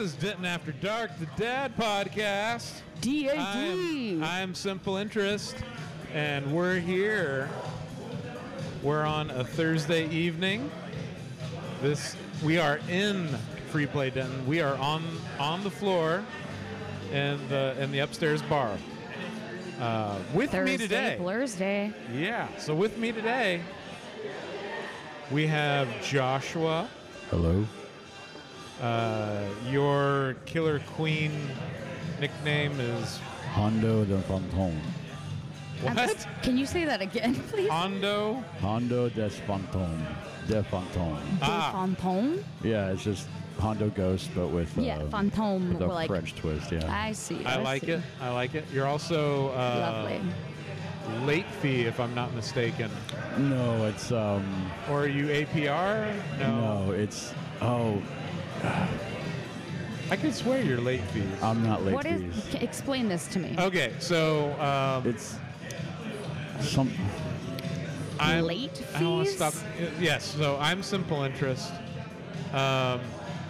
is Denton After Dark, the Dad Podcast. I'm, DAD. I'm Simple Interest, and we're here. We're on a Thursday evening. This we are in Free Play Denton. We are on on the floor in the in the upstairs bar. Uh, with Thursday, me today, Thursday. yeah. So with me today, we have Joshua. Hello. Uh, your Killer Queen nickname is Hondo de Fantôme. What? just- can you say that again, please? Hondo. Hondo des Fantôme. De Fantôme. Ah. Fantôme? Yeah, it's just Hondo Ghost, but with uh, Yeah, Fantôme, with a like- French twist. Yeah. I see. I like see. it. I like it. You're also uh, Lovely. late fee, if I'm not mistaken. no, it's um. Or are you APR? No. No, it's oh. I can swear you're late fees. I'm not late What is? fees. c- Explain this to me. okay, so um, It's some. I'm Late I don't want to fees? stop. Yes, so I'm simple interest. Um,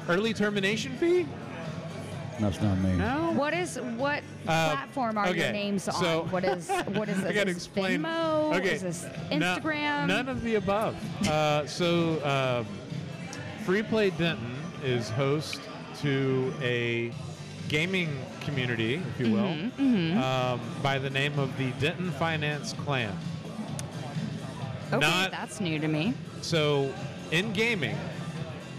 early termination fee? That's not me. No. What is what platform are Uh, okay, your names on? so- what is what is this? I gotta Is explain. Venmo? Okay, Is this no- Instagram? none of the above. uh, so, um, Free Play Denton is host to a gaming community, if you will, Mm-hmm, Um, by the name of the Denton Finance Clan. okay, not- that's new to me. So, in gaming,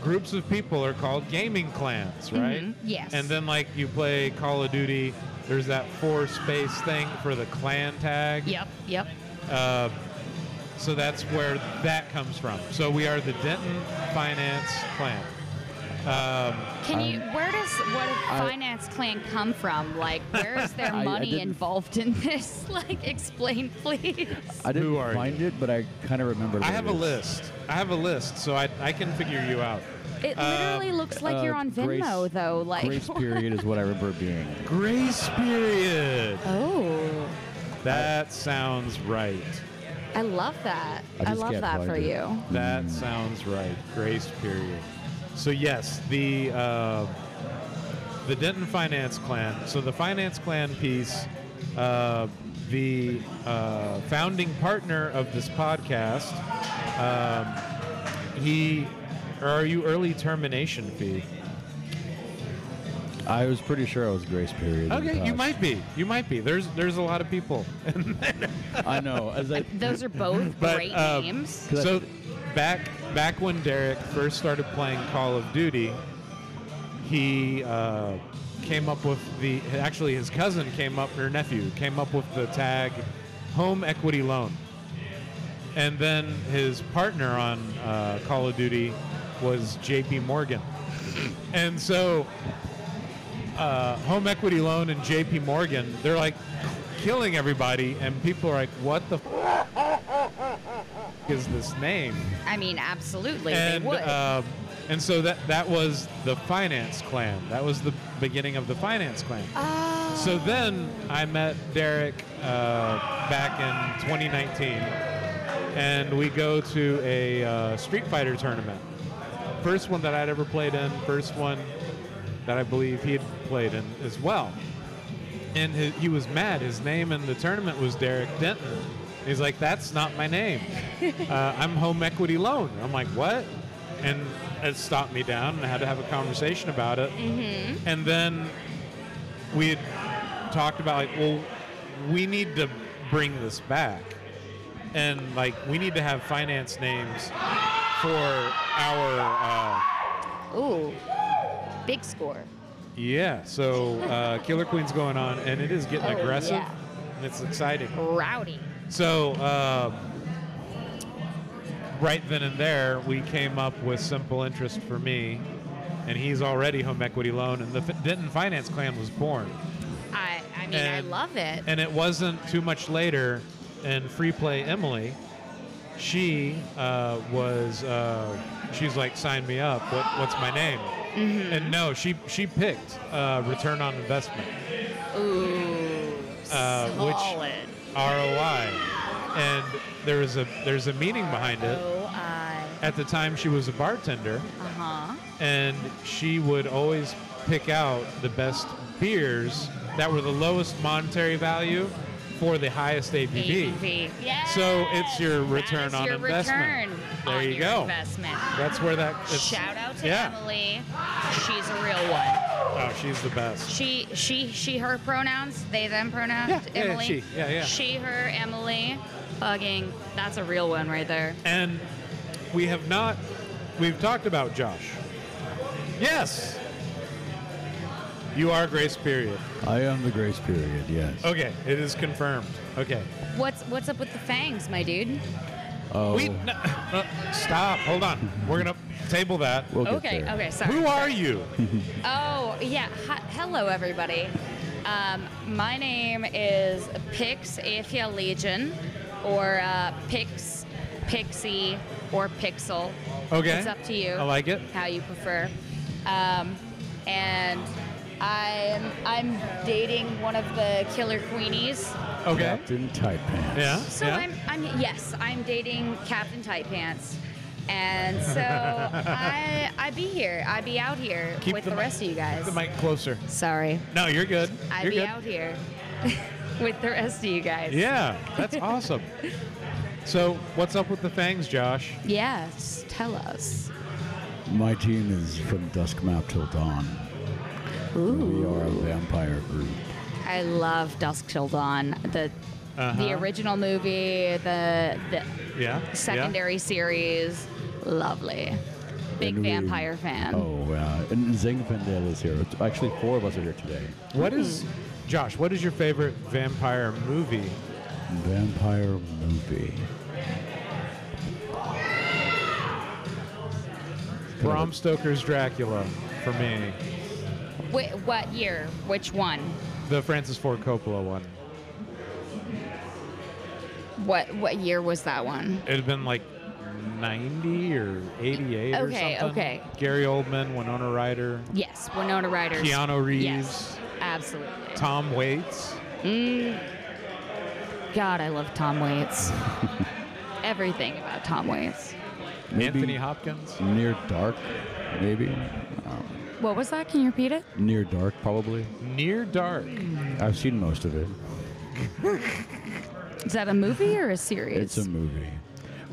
groups of people are called gaming clans, right? Mhm, yes. And then, like, you play Call of Duty. There's that four space thing for the clan tag. Yep, yep. Uh, so that's where that comes from. So we are the Denton Finance Clan. Um, Can you? Where does what I- finance clan come from? Like, where is their I- I money didn't- involved in this? Like, explain, please. I didn't Who are find it, but I kind of remember. I have a list. I have a list, so I, I can figure you out. It literally Um, looks like uh, you're on Grace- Venmo, though. Like, Grace period is what I remember being. Grace period. oh, That sounds right. I love that. I I, love that find for you. That sounds right. Grace period. So yes, the uh, the Denton Finance Clan. So the Finance Clan piece, uh, the uh, founding partner of this podcast, um, he. Or are you early termination fee? I was pretty sure I was grace period. Okay, you might be. You might be. There's there's a lot of people. I know. As I, Those are both But, great uh, names. So back back when Derek first started playing Call of Duty, he uh, came up with the actually his cousin came up or nephew came up with the tag home equity loan, and then his partner on uh, Call of Duty was J.P. Morgan, and so uh, home equity loan and J.P. Morgan they're like killing everybody, and people are like, what the. F- is this name? I mean, absolutely, and they would. um, and so that that was the finance clan. That was the beginning of the finance clan. oh, So then I met Derek uh, back in 2019, and we go to a uh, Street Fighter tournament. First one that I'd ever played in. First one that I believe he had played in as well. And his, he was mad. His name in the tournament was Derek Denton. He's like, "That's not my name. Uh, I'm Home Equity Loan." I'm like, "What?" And it stopped me down, and I had to have a conversation about it. Mm-hmm. And then we had talked about like, well, we need to bring this back, and like we need to have finance names for our uh, ooh, big score. yeah. So uh, Killer Queen's going on, and it is getting Oh, aggressive, yeah. and it's exciting. Rowdy. So uh, right then and there, we came up with simple interest for me, and he's already home equity loan, and the F- Denton Finance Clan was born. I, I mean, I love it. And it wasn't too much later, in Free Play Emily, she uh, was uh, she's like, sign me up. What, what's my name? Mm-hmm. And no, she she picked uh, return on investment, Ooh, uh, which solid. ROI, and there's a there's a meaning behind it. Oh, I. At the time, she was a bartender, Uh huh. and she would always pick out the best beers that were the lowest monetary value for the highest ABV. ABV. Yes. So it's your return That is on your investment. Return There on you your go. Investment. That's where that. It's, Shout out to yeah. Emily. She's a real one. Oh, she's the best. She, she, she, her pronouns. They, them pronouns. Yeah, yeah, Emily. she. Yeah, yeah. She, her, Emily. Hugging. That's a real one right there. And we have not. We've talked about Josh. Yes. You are Grace Period. I am the grace period. Yes. Okay, it is confirmed. Okay. What's what's up with the fangs, my dude? Oh, We no, no, stop. Hold on. We're gonna table that. we'll get Okay, there. okay, sorry. Who are you? Oh, yeah. Hi, hello, everybody. Um, my name is Pix Aphia Legion, or uh, Pix, Pixie, or Pixel. Okay. It's up to you. I like it. How you prefer. Um, and I'm I'm dating one of the killer queenies. Okay. Captain Tight Pants. Yeah. So yeah. I'm, I'm yes, I'm dating Captain Tight Pants. And so I I be here. I be out here Keep with the the, mic- rest of you guys. the mic closer. Sorry. No, you're good. I you're be good. out here with the rest of you guys. Yeah, that's awesome. So, what's up with the fangs, Josh? Yes. Tell us. My team is from Dusk Map Till Dawn. We are a vampire group. I love Dusk Till Dawn. The Uh-huh. the original movie, the the Yeah. secondary series, lovely. Big And we- vampire fan. Oh, uh, and Zing Zinfandel is here. Actually, four of us are here today. What is, Josh? What is your favorite vampire movie? Vampire movie. Bram Stoker's Dracula, for me. Wait, what year? Which one? The Francis Ford Coppola one. What what year was that one? It had been like 90 or 88 or Okay, something. okay. Gary Oldman, Winona Ryder, Yes, Winona Ryder. Keanu Reeves, Yes, absolutely. Tom Waits. Mm. God, I love Tom Waits. Everything about Tom Waits. Maybe Anthony Hopkins. Near Dark, maybe. What was that? Can you repeat it? Near Dark, probably. Near Dark. I've seen most of it. Is that a movie or a series? It's a movie.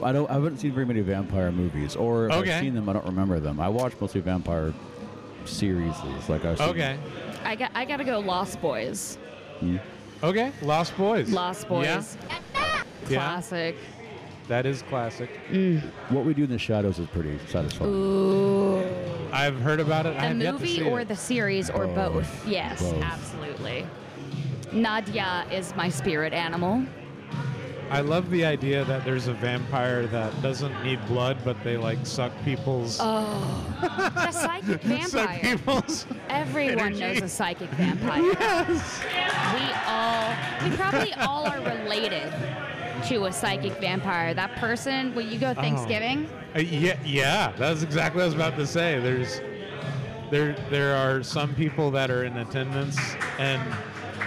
I don't. I haven't seen very many vampire movies, or if Okay. I've seen them. I don't remember them. I watch mostly vampire series. Like I've seen Okay. I got I gotta go Lost Boys. Hmm? Okay. Lost Boys. Lost Boys. Yeah. Yeah. Classic. That is classic. Mm. What we do in the shadows is pretty satisfying. Ooh. I've heard about it. I The yet to movie see or it. the series or Both. both? Yes, Both. absolutely. Nadia is my spirit animal. I love the idea that there's a vampire that doesn't need blood, but they like suck people's. Oh, the psychic vampire. suck people's. Everyone energy. knows a psychic vampire. yes. We all, we probably all are related to a psychic vampire. That person, when you go Thanksgiving, Uh, yeah, yeah, that's exactly what I was about to say. There's, there, there are some people that are in attendance, and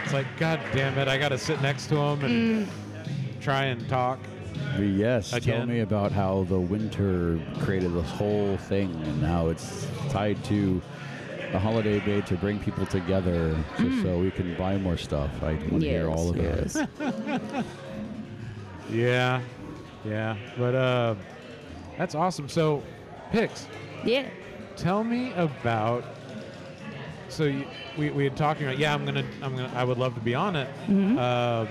it's like, God damn it, I got to sit next to them and try and talk. But yes, tell me about how the winter created this whole thing and how it's tied to the holiday day to bring people together just so we can buy more stuff. I want to hear all of yes. it. Yeah, yeah, but uh, that's awesome. So, Pix, yeah. tell me about. So you, we we had talking about yeah I'm gonna I'm gonna I would love to be on it. Mm-hmm. Uh,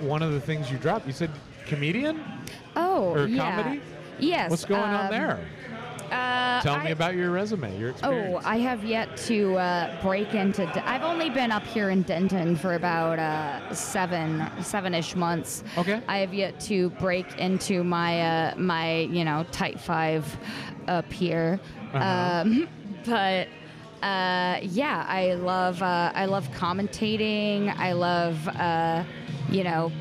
one of the things you dropped you said comedian Oh, or yeah. comedy. Yes. What's going on um, there? Uh, Tell I- me about your resume, your experience. Oh. I have yet to uh, break into. I've only been up here in Denton for about uh, seven, seven-ish months. Okay. I have yet to break into my uh, my you know tight five up here. Uh-huh. Um, but uh, yeah, I love uh, I love commentating. I love uh, you know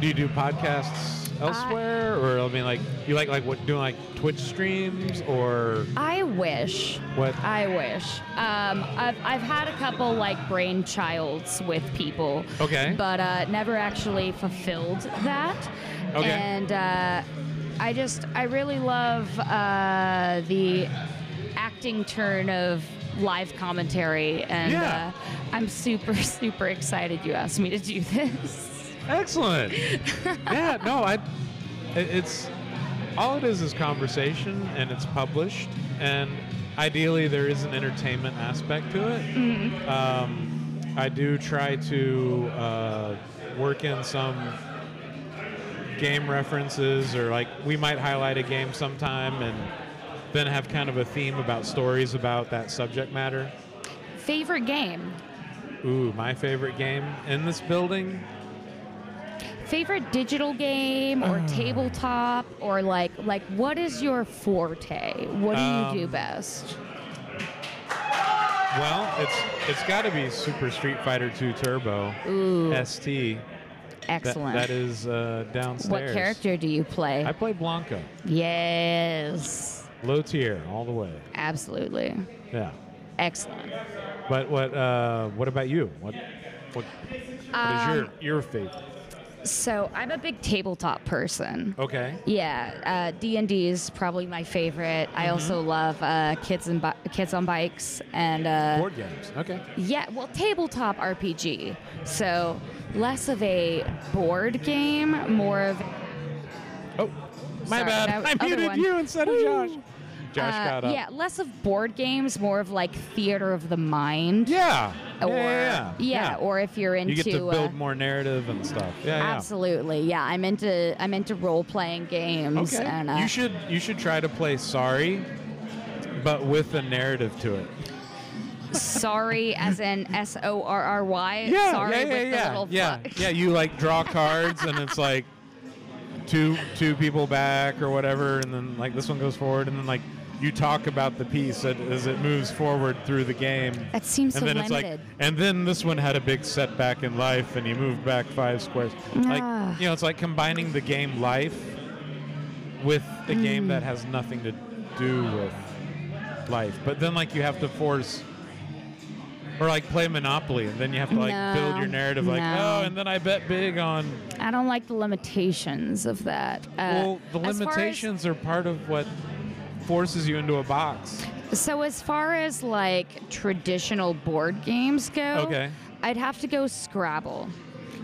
do you do podcasts elsewhere, or I mean, like you like like what doing like Twitch streams or I wish. what? I wish. Um, I've, I've had a couple like brainchilds with people. Okay. But uh, never actually fulfilled that. Okay. And uh, I just, I really love uh, the acting turn of live commentary, and Yeah. uh, I'm super super excited you asked me to do this. Excellent. yeah, no, I. It's all it is is conversation, and it's published, and ideally there is an entertainment aspect to it. Um, I do try to uh, work in some game references, or like we might highlight a game sometime, and then have kind of a theme about stories about that subject matter. Favorite game? Ooh, my favorite game in this building. Favorite digital game or Uh. tabletop or like like what is your forte? What do you do Um, best? Well, it's it's got to be Super Street Fighter 2 Turbo Ooh, ST. That- excellent. that is uh, downstairs. what character do you play? I play Blanka, yes, low tier all the way. absolutely. Yeah. Excellent. But what uh, what about you? What what, what is your Um, your favorite? So I'm a big tabletop person. Okay. Yeah, uh, D and D is probably my favorite. I Mm-hmm. also love uh, kids and bi- kids on bikes and uh, Board games. Okay. yeah, well, tabletop RPG. So less of a board game, more of Oh, my Sorry, bad. that I muted one. you instead of Josh. Josh uh, got up. yeah, less of board games, more of like theater of the mind. Yeah. Or yeah, yeah, yeah. or if you're into you get to build uh, more narrative and stuff. Yeah. Absolutely, yeah. I'm into I'm into role playing games, Okay. and uh, you should you should try to play Sorry, but with a narrative to it. sorry as in S O R R Y. Yeah, sorry yeah, yeah, with yeah, the little yeah, fuck. yeah. You like draw cards, and it's like two two people back or whatever, and then like this one goes forward, and then like you talk about the piece as, as it moves forward through the game. That seems and so then it's like, and then this one had a big setback in life, and he moved back five squares. Like, Ah. you know, it's like combining the game life with a Mm. game that has nothing to do with life. But then, like, you have to force, or like play Monopoly, and then you have to like build your narrative, like, no. oh, and then I bet big on. I don't like the limitations of that. Uh, well, the as as- limitations are part of what forces you into a box. So as far as like traditional board games go, Okay. I'd have to go Scrabble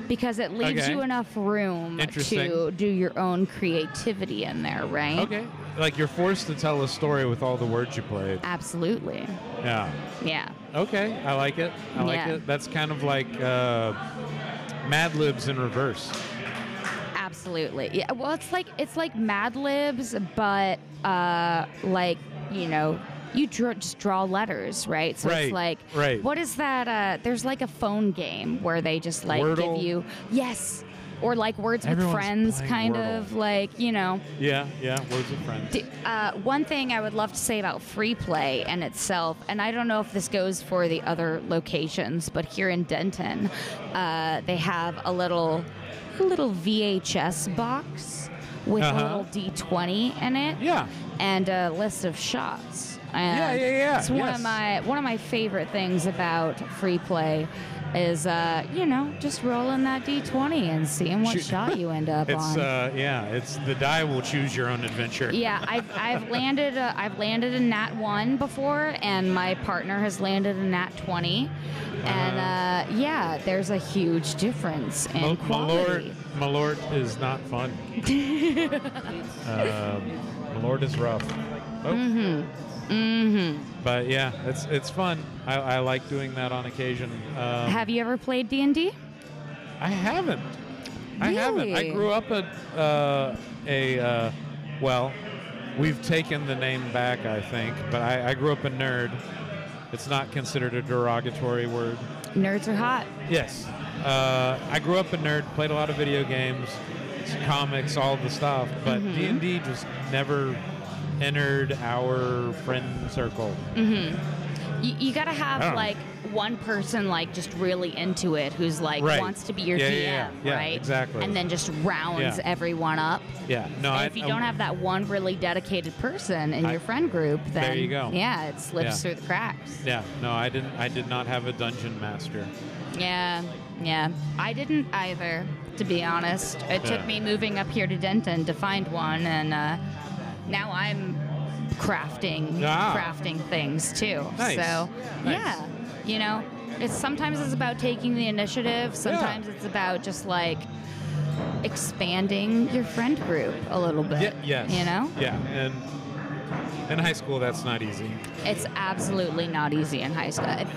because it leaves Okay. you enough room to do your own creativity in there, right? Okay. Like you're forced to tell a story with all the words you played. Absolutely. Yeah. Yeah. Okay, I like it. I like Yeah. it. That's kind of like uh, Mad Libs in reverse. Absolutely. Yeah. Well, it's like it's like Mad Libs, but uh, like you know, you draw, just draw letters, right? So Right, it's like, right. what is that? Uh, there's like a phone game where they just like Wordle? give you yes, or like words Everyone's with friends, kind Wordle. of like you know. Yeah, yeah. Words of friends. Uh, one thing I would love to say about free play and itself, and I don't know if this goes for the other locations, but here in Denton, uh, they have a little, a little VHS box with Uh-huh. a little D20 in it Yeah. and a list of shots. And Yeah, yeah, yeah, It's one yes. of my one of my favorite things about free play. Is uh you know just rolling that d20 and seeing what Shoot. shot you end up It's on. uh, yeah. It's the die will choose your own adventure. Yeah, I've, I've landed a, I've landed a nat one before, and my partner has landed a nat twenty, and uh, yeah, there's a huge difference in Mal- quality. Malort, Malort is not fun. um, Malort is rough. Oh. Mm-hmm. But yeah, it's it's fun. I, I like doing that on occasion. Um, Have you ever played D and D? I haven't. I haven't. I grew up at uh, a uh, well. We've taken the name back, I think, but I, I grew up a nerd. It's not considered a derogatory word. Nerds are hot. Yes. Uh, I grew up a nerd, played a lot of video games, comics, all the stuff, but Mm-hmm. D and D just never entered our friend circle. You, you gotta have don't know. like one person like just really into it, who's like Right. wants to be your Yeah, DM, yeah, yeah. Right? exactly. And then just rounds everyone up. Yeah. No, I, if you I- don't have that one really dedicated person in I- your friend group, then There you go. yeah, it slips through the cracks. Yeah. No, I didn't. I did not have a dungeon master. Yeah, yeah. I didn't either, to be honest. It Yeah. took me moving up here to Denton to find one, and uh, now I'm crafting Ah. crafting things too. Nice. So Nice. yeah, you know, it's sometimes it's about taking the initiative. Sometimes it's about just like expanding your friend group a little bit. Yeah, yes. You know, Yeah, and in high school, that's not easy. it's absolutely not easy in high school. If,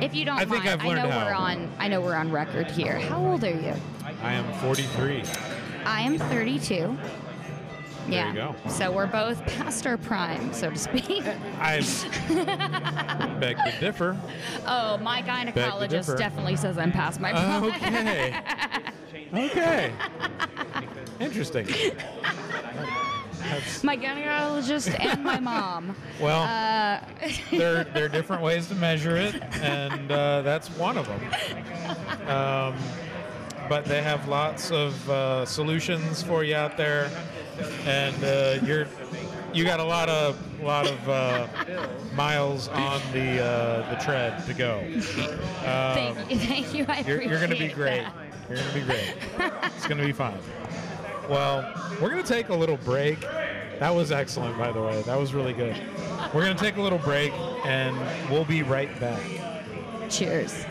if you don't I think mind, I've learned I know how. we're on. I know we're on record here. How old are you? I am 43. I am 32. There yeah. you go. So we're both past our prime, so to speak. I beg to differ. oh, my gynecologist definitely says I'm past my prime. Okay. okay. Interesting. That's, my gynecologist and my mom. well, Uh, there, there are different ways to measure it, and uh, that's one of them. Um, but they have lots of uh, solutions for you out there, and uh, you're you got a lot of lot of uh, miles on the uh, the tread to go. Um, thank you. Thank you. I you're, you're going to be great. that. You're going to be great. it's going to be fun. Well, we're going to take a little break. That was excellent, by the way. That was really good. We're going to take a little break, and we'll be right back. Cheers.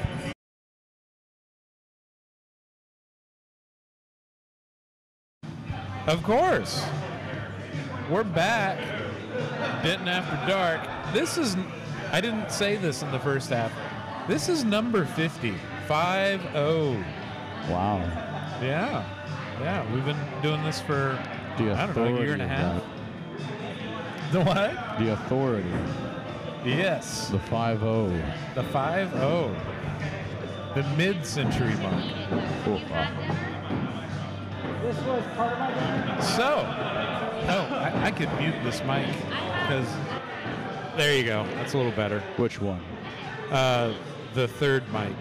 Of course. We're back. Denton After Dark. This is, I didn't say this in the first half. This is number 50. 5 0. Wow. Yeah. Yeah. We've been doing this for, The I don't know, a year and a half. The what? The authority. Yes. The 5 0. The 5 0. The mid century mark. Oh, wow. So, oh, I, I could mute this mic because there you go. That's a little better. Which one? Uh, the third mic,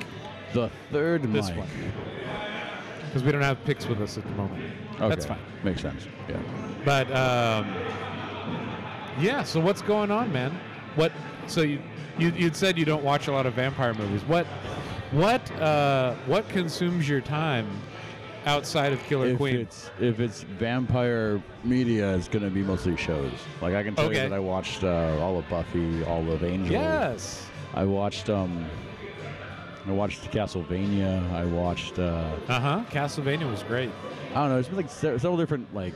The third this mic. one, because we don't have picks with us at the moment. Okay. That's fine. Makes sense. Yeah. But um, yeah. So what's going on, man? What? So you, you you'd said you don't watch a lot of vampire movies. What? What? Uh, what consumes your time outside of Killer if Queen? it's if it's vampire media, it's gonna be mostly shows. Like I can tell Okay. you that I watched uh, all of Buffy, all of Angel. Yes. I watched um. I watched Castlevania. I watched. Uh, Uh huh. Castlevania was great. I don't know. It's been like several different like.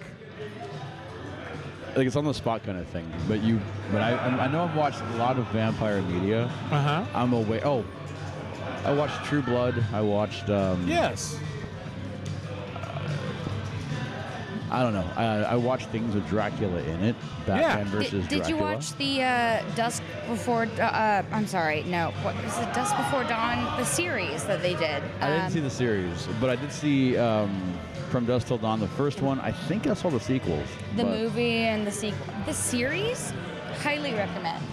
Like it's on the spot kind of thing, but you, but I, I know I've watched a lot of vampire media. Uh huh. I'm aware. Oh, I watched True Blood. I watched. Um, Yes. I don't know. I, I watched things with Dracula in it. Batman Yeah. versus Did, did you watch the uh, Dusk Before? Uh, I'm sorry, no. What was it? Dusk Before Dawn, the series that they did. I didn't Um, see the series, but I did see um, From Dusk Till Dawn, the first one. I think I saw the sequels. the but- movie and the sequel. The series, highly recommend.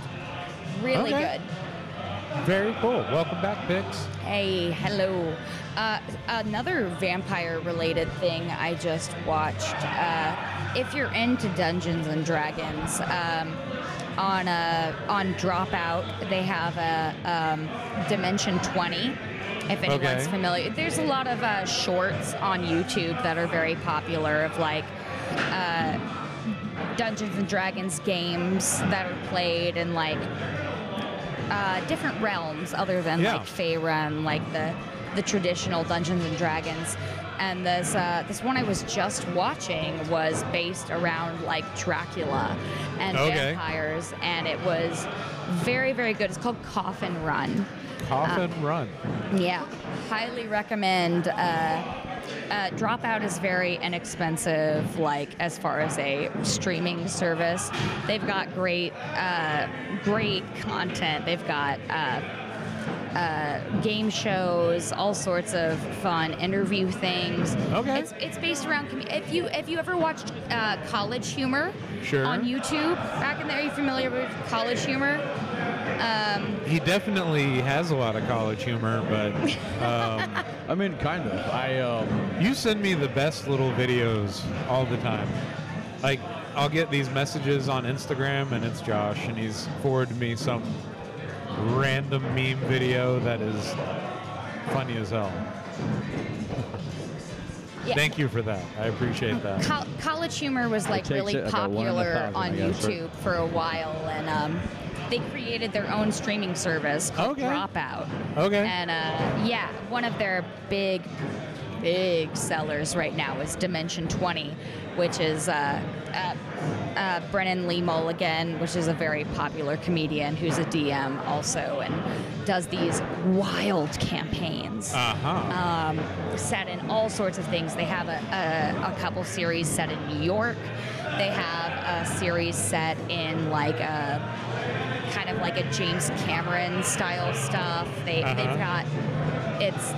Really Okay. good. Very cool. Welcome back, Pix. Hey, hello. Uh, another vampire-related thing I just watched. Uh, if you're into Dungeons and Dragons, um, on uh, on Dropout, they have a um, Dimension 20. If anyone's Okay. familiar, there's a lot of uh, shorts on YouTube that are very popular of like. Uh, Dungeons and Dragons games that are played and like uh, different realms other than Yeah. like Faerun, like the the traditional Dungeons and Dragons. And this uh, this one I was just watching was based around like Dracula and Okay. vampires, and it was very very good. It's called Coffin Run. Coffin Uh, Run. Yeah, highly recommend. Uh, uh, Dropout is very inexpensive, like as far as a streaming service. They've got great, uh, great content. They've got uh, uh, game shows, all sorts of fun interview things. Okay. It's, it's based around commu- if you if you ever watched uh, College Humor Sure. on YouTube back in there. Are you familiar with College Humor? Um, He definitely has a lot of college humor, but um, I mean, kind of. I um, you send me the best little videos all the time. Like, I'll get these messages on Instagram, and it's Josh, and he's forwarded me some random meme video that is funny as hell. Yeah. Thank you for that. I appreciate that. Col- College Humor was like really it like a one in a popular thousand, on? YouTube for a while, and um, they created their own streaming service called Okay. Dropout. Okay. And uh, yeah, one of their big, big sellers right now is Dimension 20, which is uh, uh, uh, Brennan Lee Mulligan, which is a very popular comedian who's a DM also and does these wild campaigns Uh huh. um, set in all sorts of things. They have a, a, a couple series set in New York. They have a series set in like a kind of like a James Cameron style stuff. They Uh-huh. they've got it's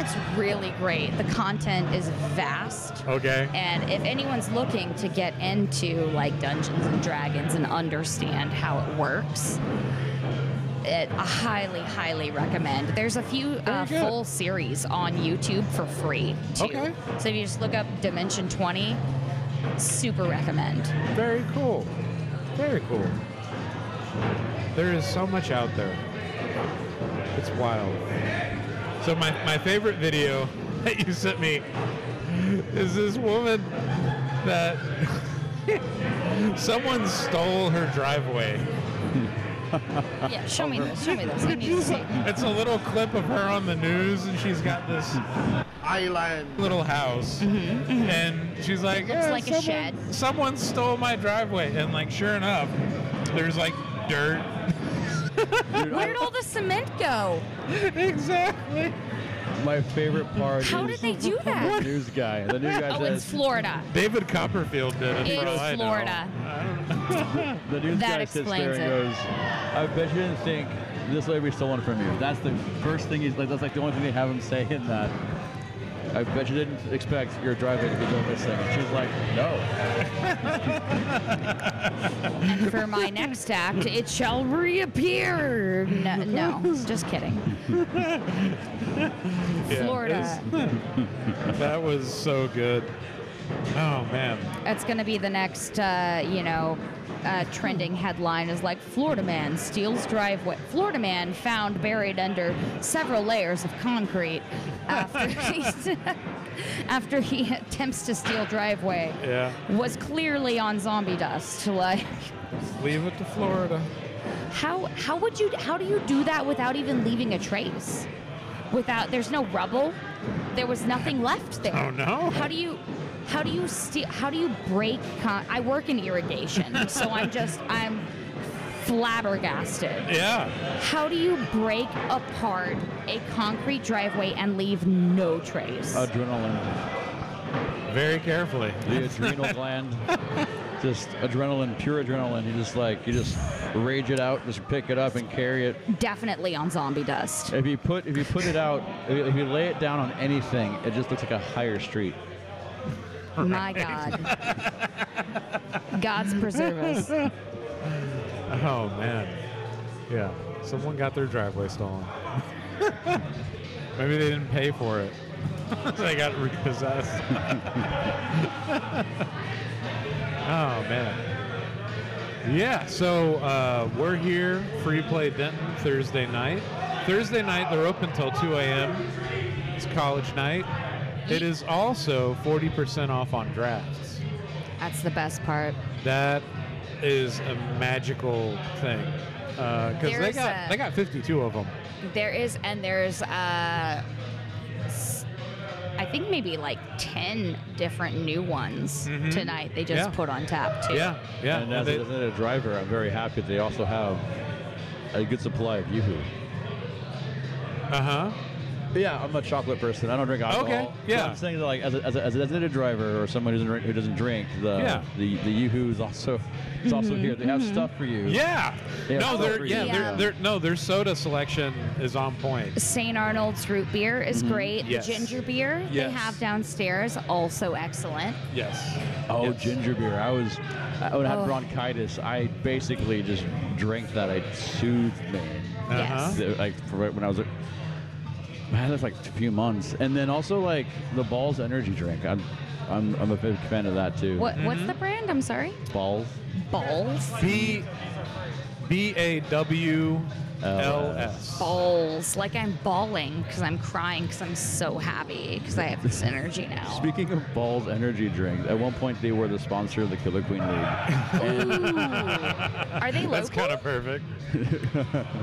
it's really great. The content is vast. okay. And if anyone's looking to get into like Dungeons and Dragons and understand how it works, it, I highly, highly recommend. There's a few uh, full series on YouTube for free too. Okay. So if you just look up Dimension 20, super recommend. Very cool. Very cool. There is so much out there. It's wild. So my, my favorite video that you sent me is this woman that someone stole her driveway. Yeah, show me this. Show me this. I need to see. It's a little clip of her on the news, and she's got this Island. little house, and she's like, Mm-hmm, Looks "Yeah, like a someone, shed." Someone stole my driveway, and like, sure enough, there's like dirt. Dude, Where I- did all the cement go? exactly. my favorite part How is did they do that? the that? news guy. The news guy Oh, it's Florida. David Copperfield did it. for all It's I know. Florida. I don't know. the news That guy sits there explains and it. goes, "I bet you didn't think this lady stolen from you." That's the first thing he's like. That's like the only thing they have him say in that. I bet you didn't expect your driveway to be go missing. And she's like, no. And for my next act, it shall reappear. No, no just kidding. Yeah, Florida. it's- that was so good. Oh man. That's going to be the next, uh, you know, uh, trending headline is like Florida man steals driveway. Florida man found buried under several layers of concrete after he, after he attempts to steal driveway. Yeah. Was clearly on zombie dust. Like, Leave it to Florida. how how would you how do you do that without even leaving a trace? Without there's no rubble, there was nothing left there. Oh, no? How do you how do you steal? How do you break? Con- I work in irrigation, so I'm just I'm flabbergasted. Yeah. How do you break apart a concrete driveway and leave no trace? Adrenaline. Very carefully. The adrenal gland. Just adrenaline, pure adrenaline. You just like you just rage it out, just pick it up and carry it. Definitely on zombie dust. If you put if you put it out, if you- if you lay it down on anything, it just looks like a higher street. My God. God's preserve us. Oh man. Yeah. Someone got their driveway stolen. Maybe they didn't pay for it. they got repossessed. oh man. Yeah, so uh, we're here, Free Play Denton, Thursday night. Thursday night, they're open until 2 a.m. It's college night. It is also 40% off on drafts. That's the best part. That is a magical thing because they There's got a- they got 52 of them. There is, and there's, uh, s- I think maybe like 10 different new ones Mhm. tonight they just Yeah. put on tap, too. Yeah, yeah. and as, they- a, as a driver, I'm very happy that they also have a good supply of YooHoo. uh-huh. Yeah, I'm a chocolate person. I don't drink alcohol. Okay, So yeah. I'm saying that like as a, as a, as a designated driver or someone who doesn't drink, who doesn't drink, the Yeah. the the YooHoo is also it's also mm-hmm, here. They have mm-hmm. stuff for you. Yeah. They No, they're for yeah, you. they're, they're no, their soda selection is on point. St. Arnold's root beer is mm-hmm. great. Yes. The ginger beer Yes. they have downstairs, also excellent. Yes. Oh, Yes. ginger beer. I was I- when I had Oh. bronchitis. I basically just drank that. It soothed me. Uh-huh. Yes. Like for when I was. I had it for like a few months, and then also like the Bawls energy drink. I'm, I'm, I'm a big fan of that too. What Mm-hmm. What's the brand? I'm sorry. Bawls? Bawls. B B A W LS. Bawls. Like I'm bawling because I'm crying because I'm so happy because I have this energy now. Speaking of Bawls energy drinks, at one point they were the sponsor of the Killer Queen League. Ooh. Are they local? That's kind of perfect.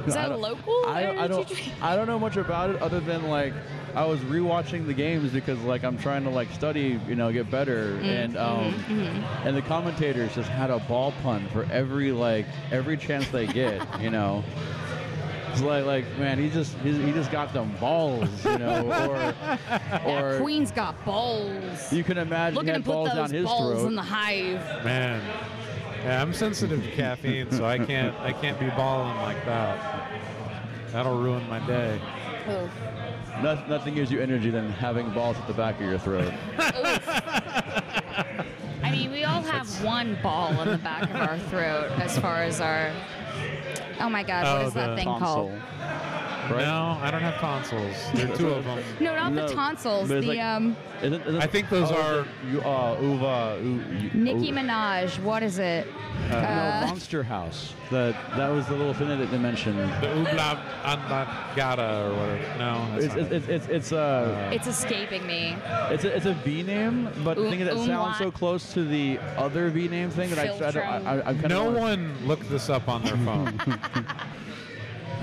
Is that I don't- local? I, I don't. I don't know much about it other than like I was rewatching the games because like I'm trying to like study, you know, get better, Mm, and um, mm-hmm, and the commentators just had a ball pun for every like every chance they get, you know. It's like like man, he just he, he just got them balls, you know, or That or queen's got balls. you can imagine Looking he to had put balls down those his balls throat. in the hive. Man. Yeah, I'm sensitive to caffeine, so I can't I can't be balling like that. That'll ruin my day. Oof. No- nothing gives you energy than having balls at the back of your throat. I mean, we all have one ball in the back of our throat as far as our. Oh my God, what Oh, is that thing called? Right? No, I don't have tonsils. There are two of them. No, not No, the tonsils. but it's The like- um, Isn't, isn't, I think those oh, are- You, uh, uva, u, u, Nicki Minaj. What is it? no, Uh, Monster House. That that was the little thing that they mentioned. The Ubla Andagata or whatever. No, that's It's not it's, it's it's it's uh it's escaping me. it's a, it's a V name, but the Um, thing is, it sounds so close to the other V name thing that I I, don't- I, I, I kind No of one looked this up on their phone.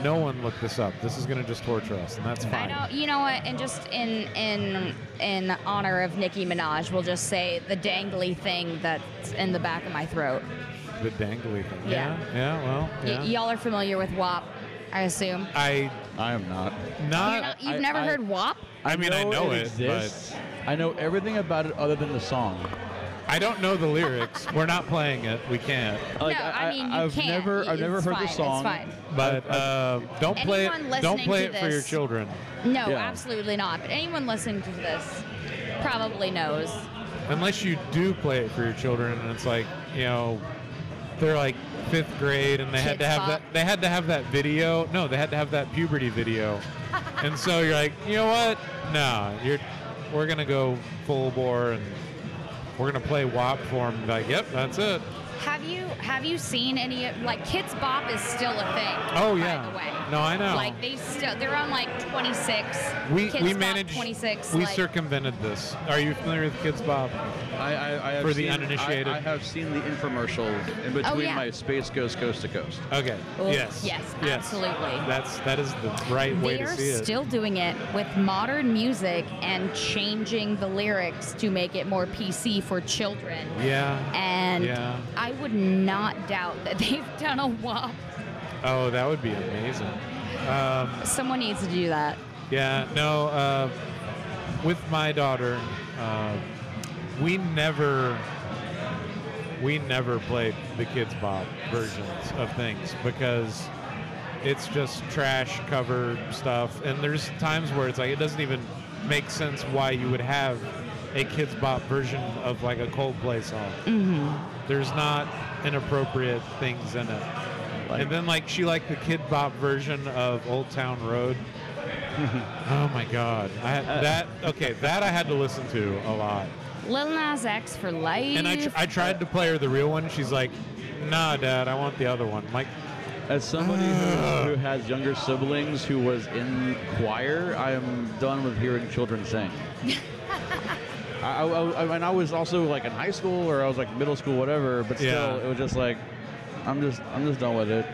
no one looked this up. This is going to just torture us, and that's fine. I fine. know. You know what? And just in in in honor of Nicki Minaj, we'll just say the dangly thing that's in the back of my throat. The dangly thing. Yeah. Yeah. Yeah. Well. Y- y'all are familiar with WAP, I assume. I I am not. You're not. not- you've I- never I- heard WAP? I mean, I know it, exists. I know everything about it other than the song. I don't know the lyrics. We're not playing it. We can't. Like, no, I, mean you have can't. never I've never It's heard fine, the song. It's fine. But uh, don't play Anyone it. Don't play to it for your children. No, Yeah. absolutely not. But anyone listening to this probably knows. Unless you do play it for your children, and it's like you know, they're like fifth grade, and they had to have Bop. that. They had to have that video. No, they had to have that puberty video. and so you're like, you know what? No, you're. We're gonna go full bore, and we're gonna play WAP for them. Like, yep, that's it. Have you have you seen any like Kidz Bop is still a thing? Oh, by yeah. the way. No, I know. Like they still they're on like 26. We Kids we Bop managed. 26. we like, circumvented this. Are you familiar with Kidz Bop? I, I, I have For the seen, uninitiated. I, I have seen the infomercial in oh, between Oh, yeah. my Space Ghost Coast to Coast. Okay. Oh, yes. yes, absolutely. That's that is the right way They're to see it. They're still doing it with modern music and changing the lyrics to make it more PC for children. yeah. And Yeah. I would not doubt that they've done a WAP. Oh, that would be amazing. Um, Someone needs to do that. yeah. No. Uh, with my daughter, uh, we never we never played the Kidz Bop versions of things because it's just trash cover stuff, and there's times where it's like it doesn't even make sense why you would have a Kidz Bop version of like a Coldplay song. Mm-hmm. There's not inappropriate things in it. Like- and then like she liked the Kid Bop version of Old Town Road. oh my God! I had, uh. that okay. That I had to listen to a lot. Lil Nas X for life. And I, tr- I tried to play her the real one. She's like, Nah, Dad, I want the other one. I'm like, As somebody who, who has younger siblings who was in choir, I am done with hearing children sing. I, I, I mean, I was also like in high school or I was like middle school, whatever. But still, Yeah. it was just like, I'm just, I'm just done with it.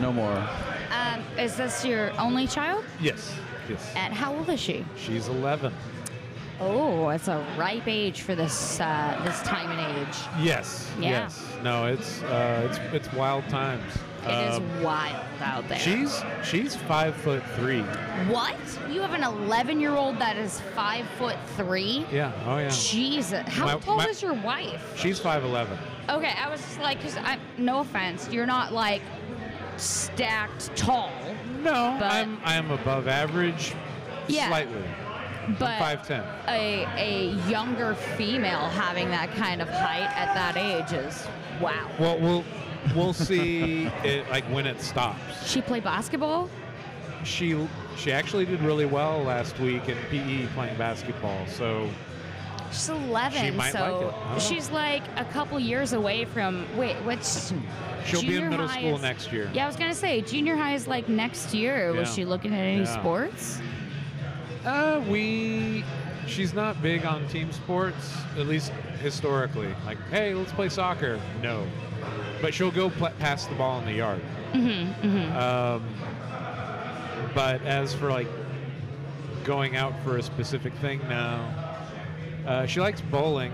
No more. Um, is this your only child? Yes, yes. And how old is she? She's 11. Oh, it's a ripe age for this uh, this time and age. Yes, Yeah. yes. No, it's uh, it's it's wild times. It is Um, wild out there. She's she's five foot three. what? You have an 11 year old that is five foot three? Yeah. Oh yeah. Jesus. How My- tall my- is your wife? She's five eleven. Okay, I was just like, cause I, no offense, you're not like stacked tall, No, But- I'm I'm above average. Yeah. Slightly. but Five ten. a a younger female having that kind of height at that age is wow. Well, we'll we'll see it like when it stops. She play basketball? She she actually did really well last week in PE playing basketball. So She's 11, She might so like it. I know. she's like a couple years away from. Wait, what's? She'll be junior in middle high school is- next year. Yeah, I was gonna say junior high is like next year. Was she looking at any Yeah. sports? Uh, we. She's not big on team sports, at least historically. Like, hey, let's play soccer. No, but she'll go pl- pass the ball in the yard. Mm-hmm, mm-hmm. Um, but as for like going out for a specific thing, no. Uh, she likes bowling,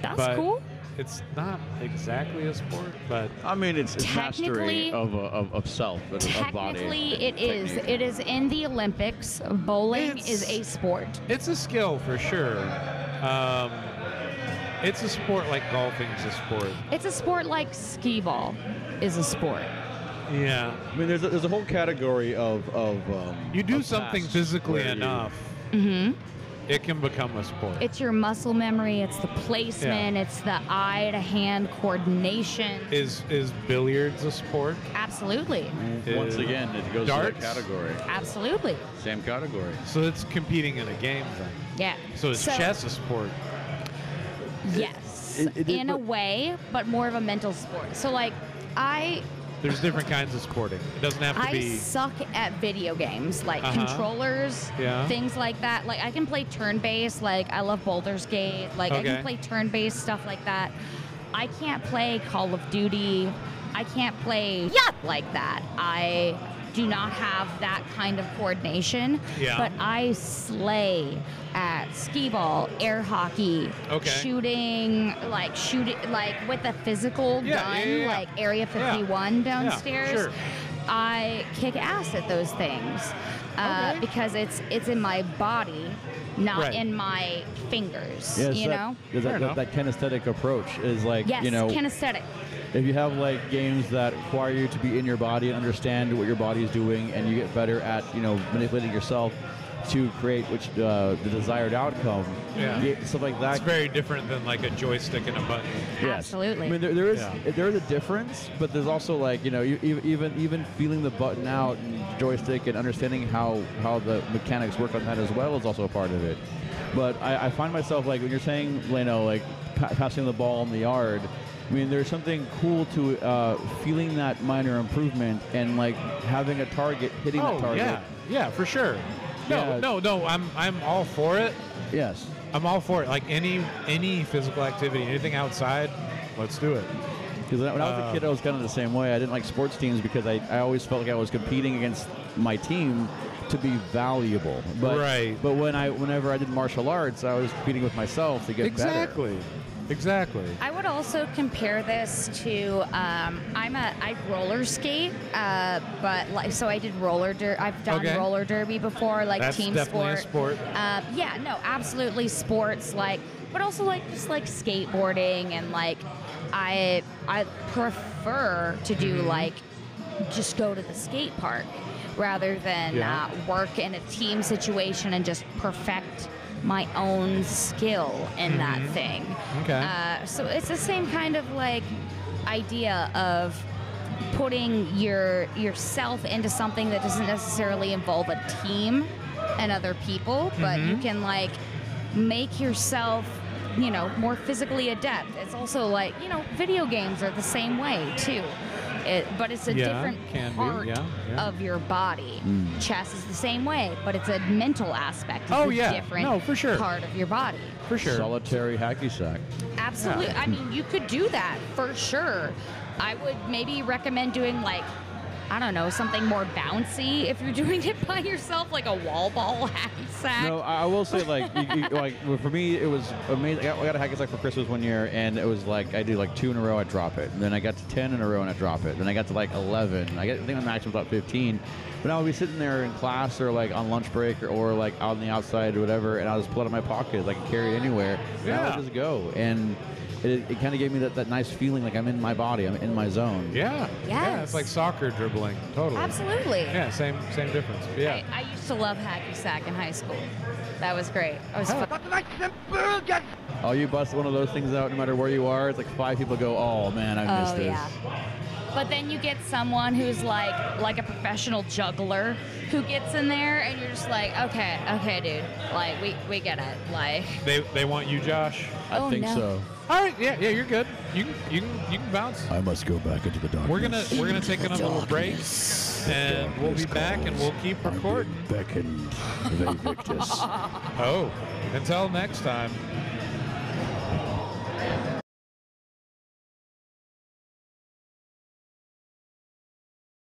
That's but cool. it's not exactly a sport. But I mean, it's, it's mastery Technically- of, uh, of, of self, of, of body. Technically, it is. technique. It is in the Olympics. Bowling It's- is a sport. it's a skill for sure. Um, it's a sport like golfing's a sport. It's a sport like skee ball is a sport. Yeah. I mean, there's a, there's a whole category of of um, You do of something tasks physically where you- enough, hmm it can become a sport. It's your muscle memory. It's the placement. It's the eye to hand coordination. is is billiards a sport? Absolutely. Once is again, it goes darts? to that category. Absolutely. Same category. So it's competing in a game then. Yeah. So is chess a sport? Yes. It- it- in a way, but more of a mental sport. So like I There's different kinds of sporting. It doesn't have to I be. I suck at video games, like Uh-huh. controllers, Yeah. things like that. Like I can play turn-based, like I love Baldur's Gate, like I can play turn-based stuff like that. I can't play Call of Duty. I can't play yeah like that. I do not have that kind of coordination. Yeah. But I slay at skee ball, air hockey, Okay. shooting, like shooting, like with a physical Yeah, gun, yeah, like Area 51 Yeah, downstairs. sure. I kick ass at those things uh, Okay. because it's it's in my body, not Right. in my fingers. Yeah, you that, know. there's that, that, that kinesthetic approach is like Yes, you know kinesthetic. if you have like games that require you to be in your body and understand what your body is doing and you get better at you know manipulating yourself to create which uh, the desired outcome Yeah. you- stuff like that It's very different than like a joystick and a button. Yes. Absolutely. I mean, there, there is Yeah. there is a difference, but there's also like you know, you, even even even feeling the button out and joystick and understanding how how the mechanics work on that as well is also a part of it. But I, I find myself like when you're saying, Leno, like pa- passing the ball in the yard. I mean, there's something cool to uh, feeling that minor improvement and like having a target, hitting Oh that target. yeah, yeah, for sure. No, Yeah. no, no. I'm I'm all for it. Yes. I'm all for it. Like any any physical activity, anything outside, let's do it. Because when I was a kid, I um, was kind of the same way. I didn't like sports teams because I, I always felt like I was competing against my team to be valuable. But, Right. But when I whenever I did martial arts, I was competing with myself to get better. Exactly. Exactly. I would also compare this to um, I'm a I roller skate, uh, but like so I did roller der- I've done Okay. roller derby before, like That's team definitely a sport. sport. Uh, yeah, no, absolutely sports like, but also like just like skateboarding and like I I prefer to do Mm-hmm. like just go to the skate park rather than Yeah. uh, work in a team situation and just perfect my own skill in that thing. Mm-hmm. Okay. Uh, so it's the same kind of like idea of putting your yourself into something that doesn't necessarily involve a team and other people, but you Mm-hmm. can like make yourself you know more physically adept it's also like you know video games are the same way too it, but it's a Yeah, different can be, part yeah, yeah. of your body mm. chess is the same way but it's a mental aspect it's Oh, a yeah. different No, for sure. part of your body For sure. Solitary hacky sack. Absolutely. I mean, you could do that for sure. I would maybe recommend doing like, I don't know, something more bouncy if you're doing it by yourself, like a wall ball hacky sack. No, I I will say like you, you, like for me it was amazing. I got, I got a hacky sack for Christmas one year, and it was like I did like two in a row, I drop it, and then I got to ten in a row and I drop it, then I got to like eleven. I, get, I think my maximum was about fifteen. But now I would be sitting there in class or like on lunch break or, or like out on the outside or whatever, and I'll just pull it out of my pocket, I can carry it anywhere, and I Yeah. would just go. And it, it kind of gave me that, that nice feeling like I'm in my body, I'm in my zone. Yeah. Yeah. It's like soccer dribbling. Totally. Absolutely. Yeah. Same same difference. But yeah. I, I used to love hacky sack in high school. That was great. I was Oh. fun. Oh, you bust one of those things out no matter where you are, it's like five people go, oh man, I missed Oh this. yeah. But then you get someone who's like like a professional juggler who gets in there, and you're just like, okay, okay, dude, like we we get it, like. They they want you, Josh. Oh, I Oh, think no. so. All right, yeah, yeah, you're good. You can you can you can bounce. I must go back into the darkness. We're gonna we're gonna take another little break, and we'll be back, and we'll keep recording. Beckoned, they Victus. Oh, until next time.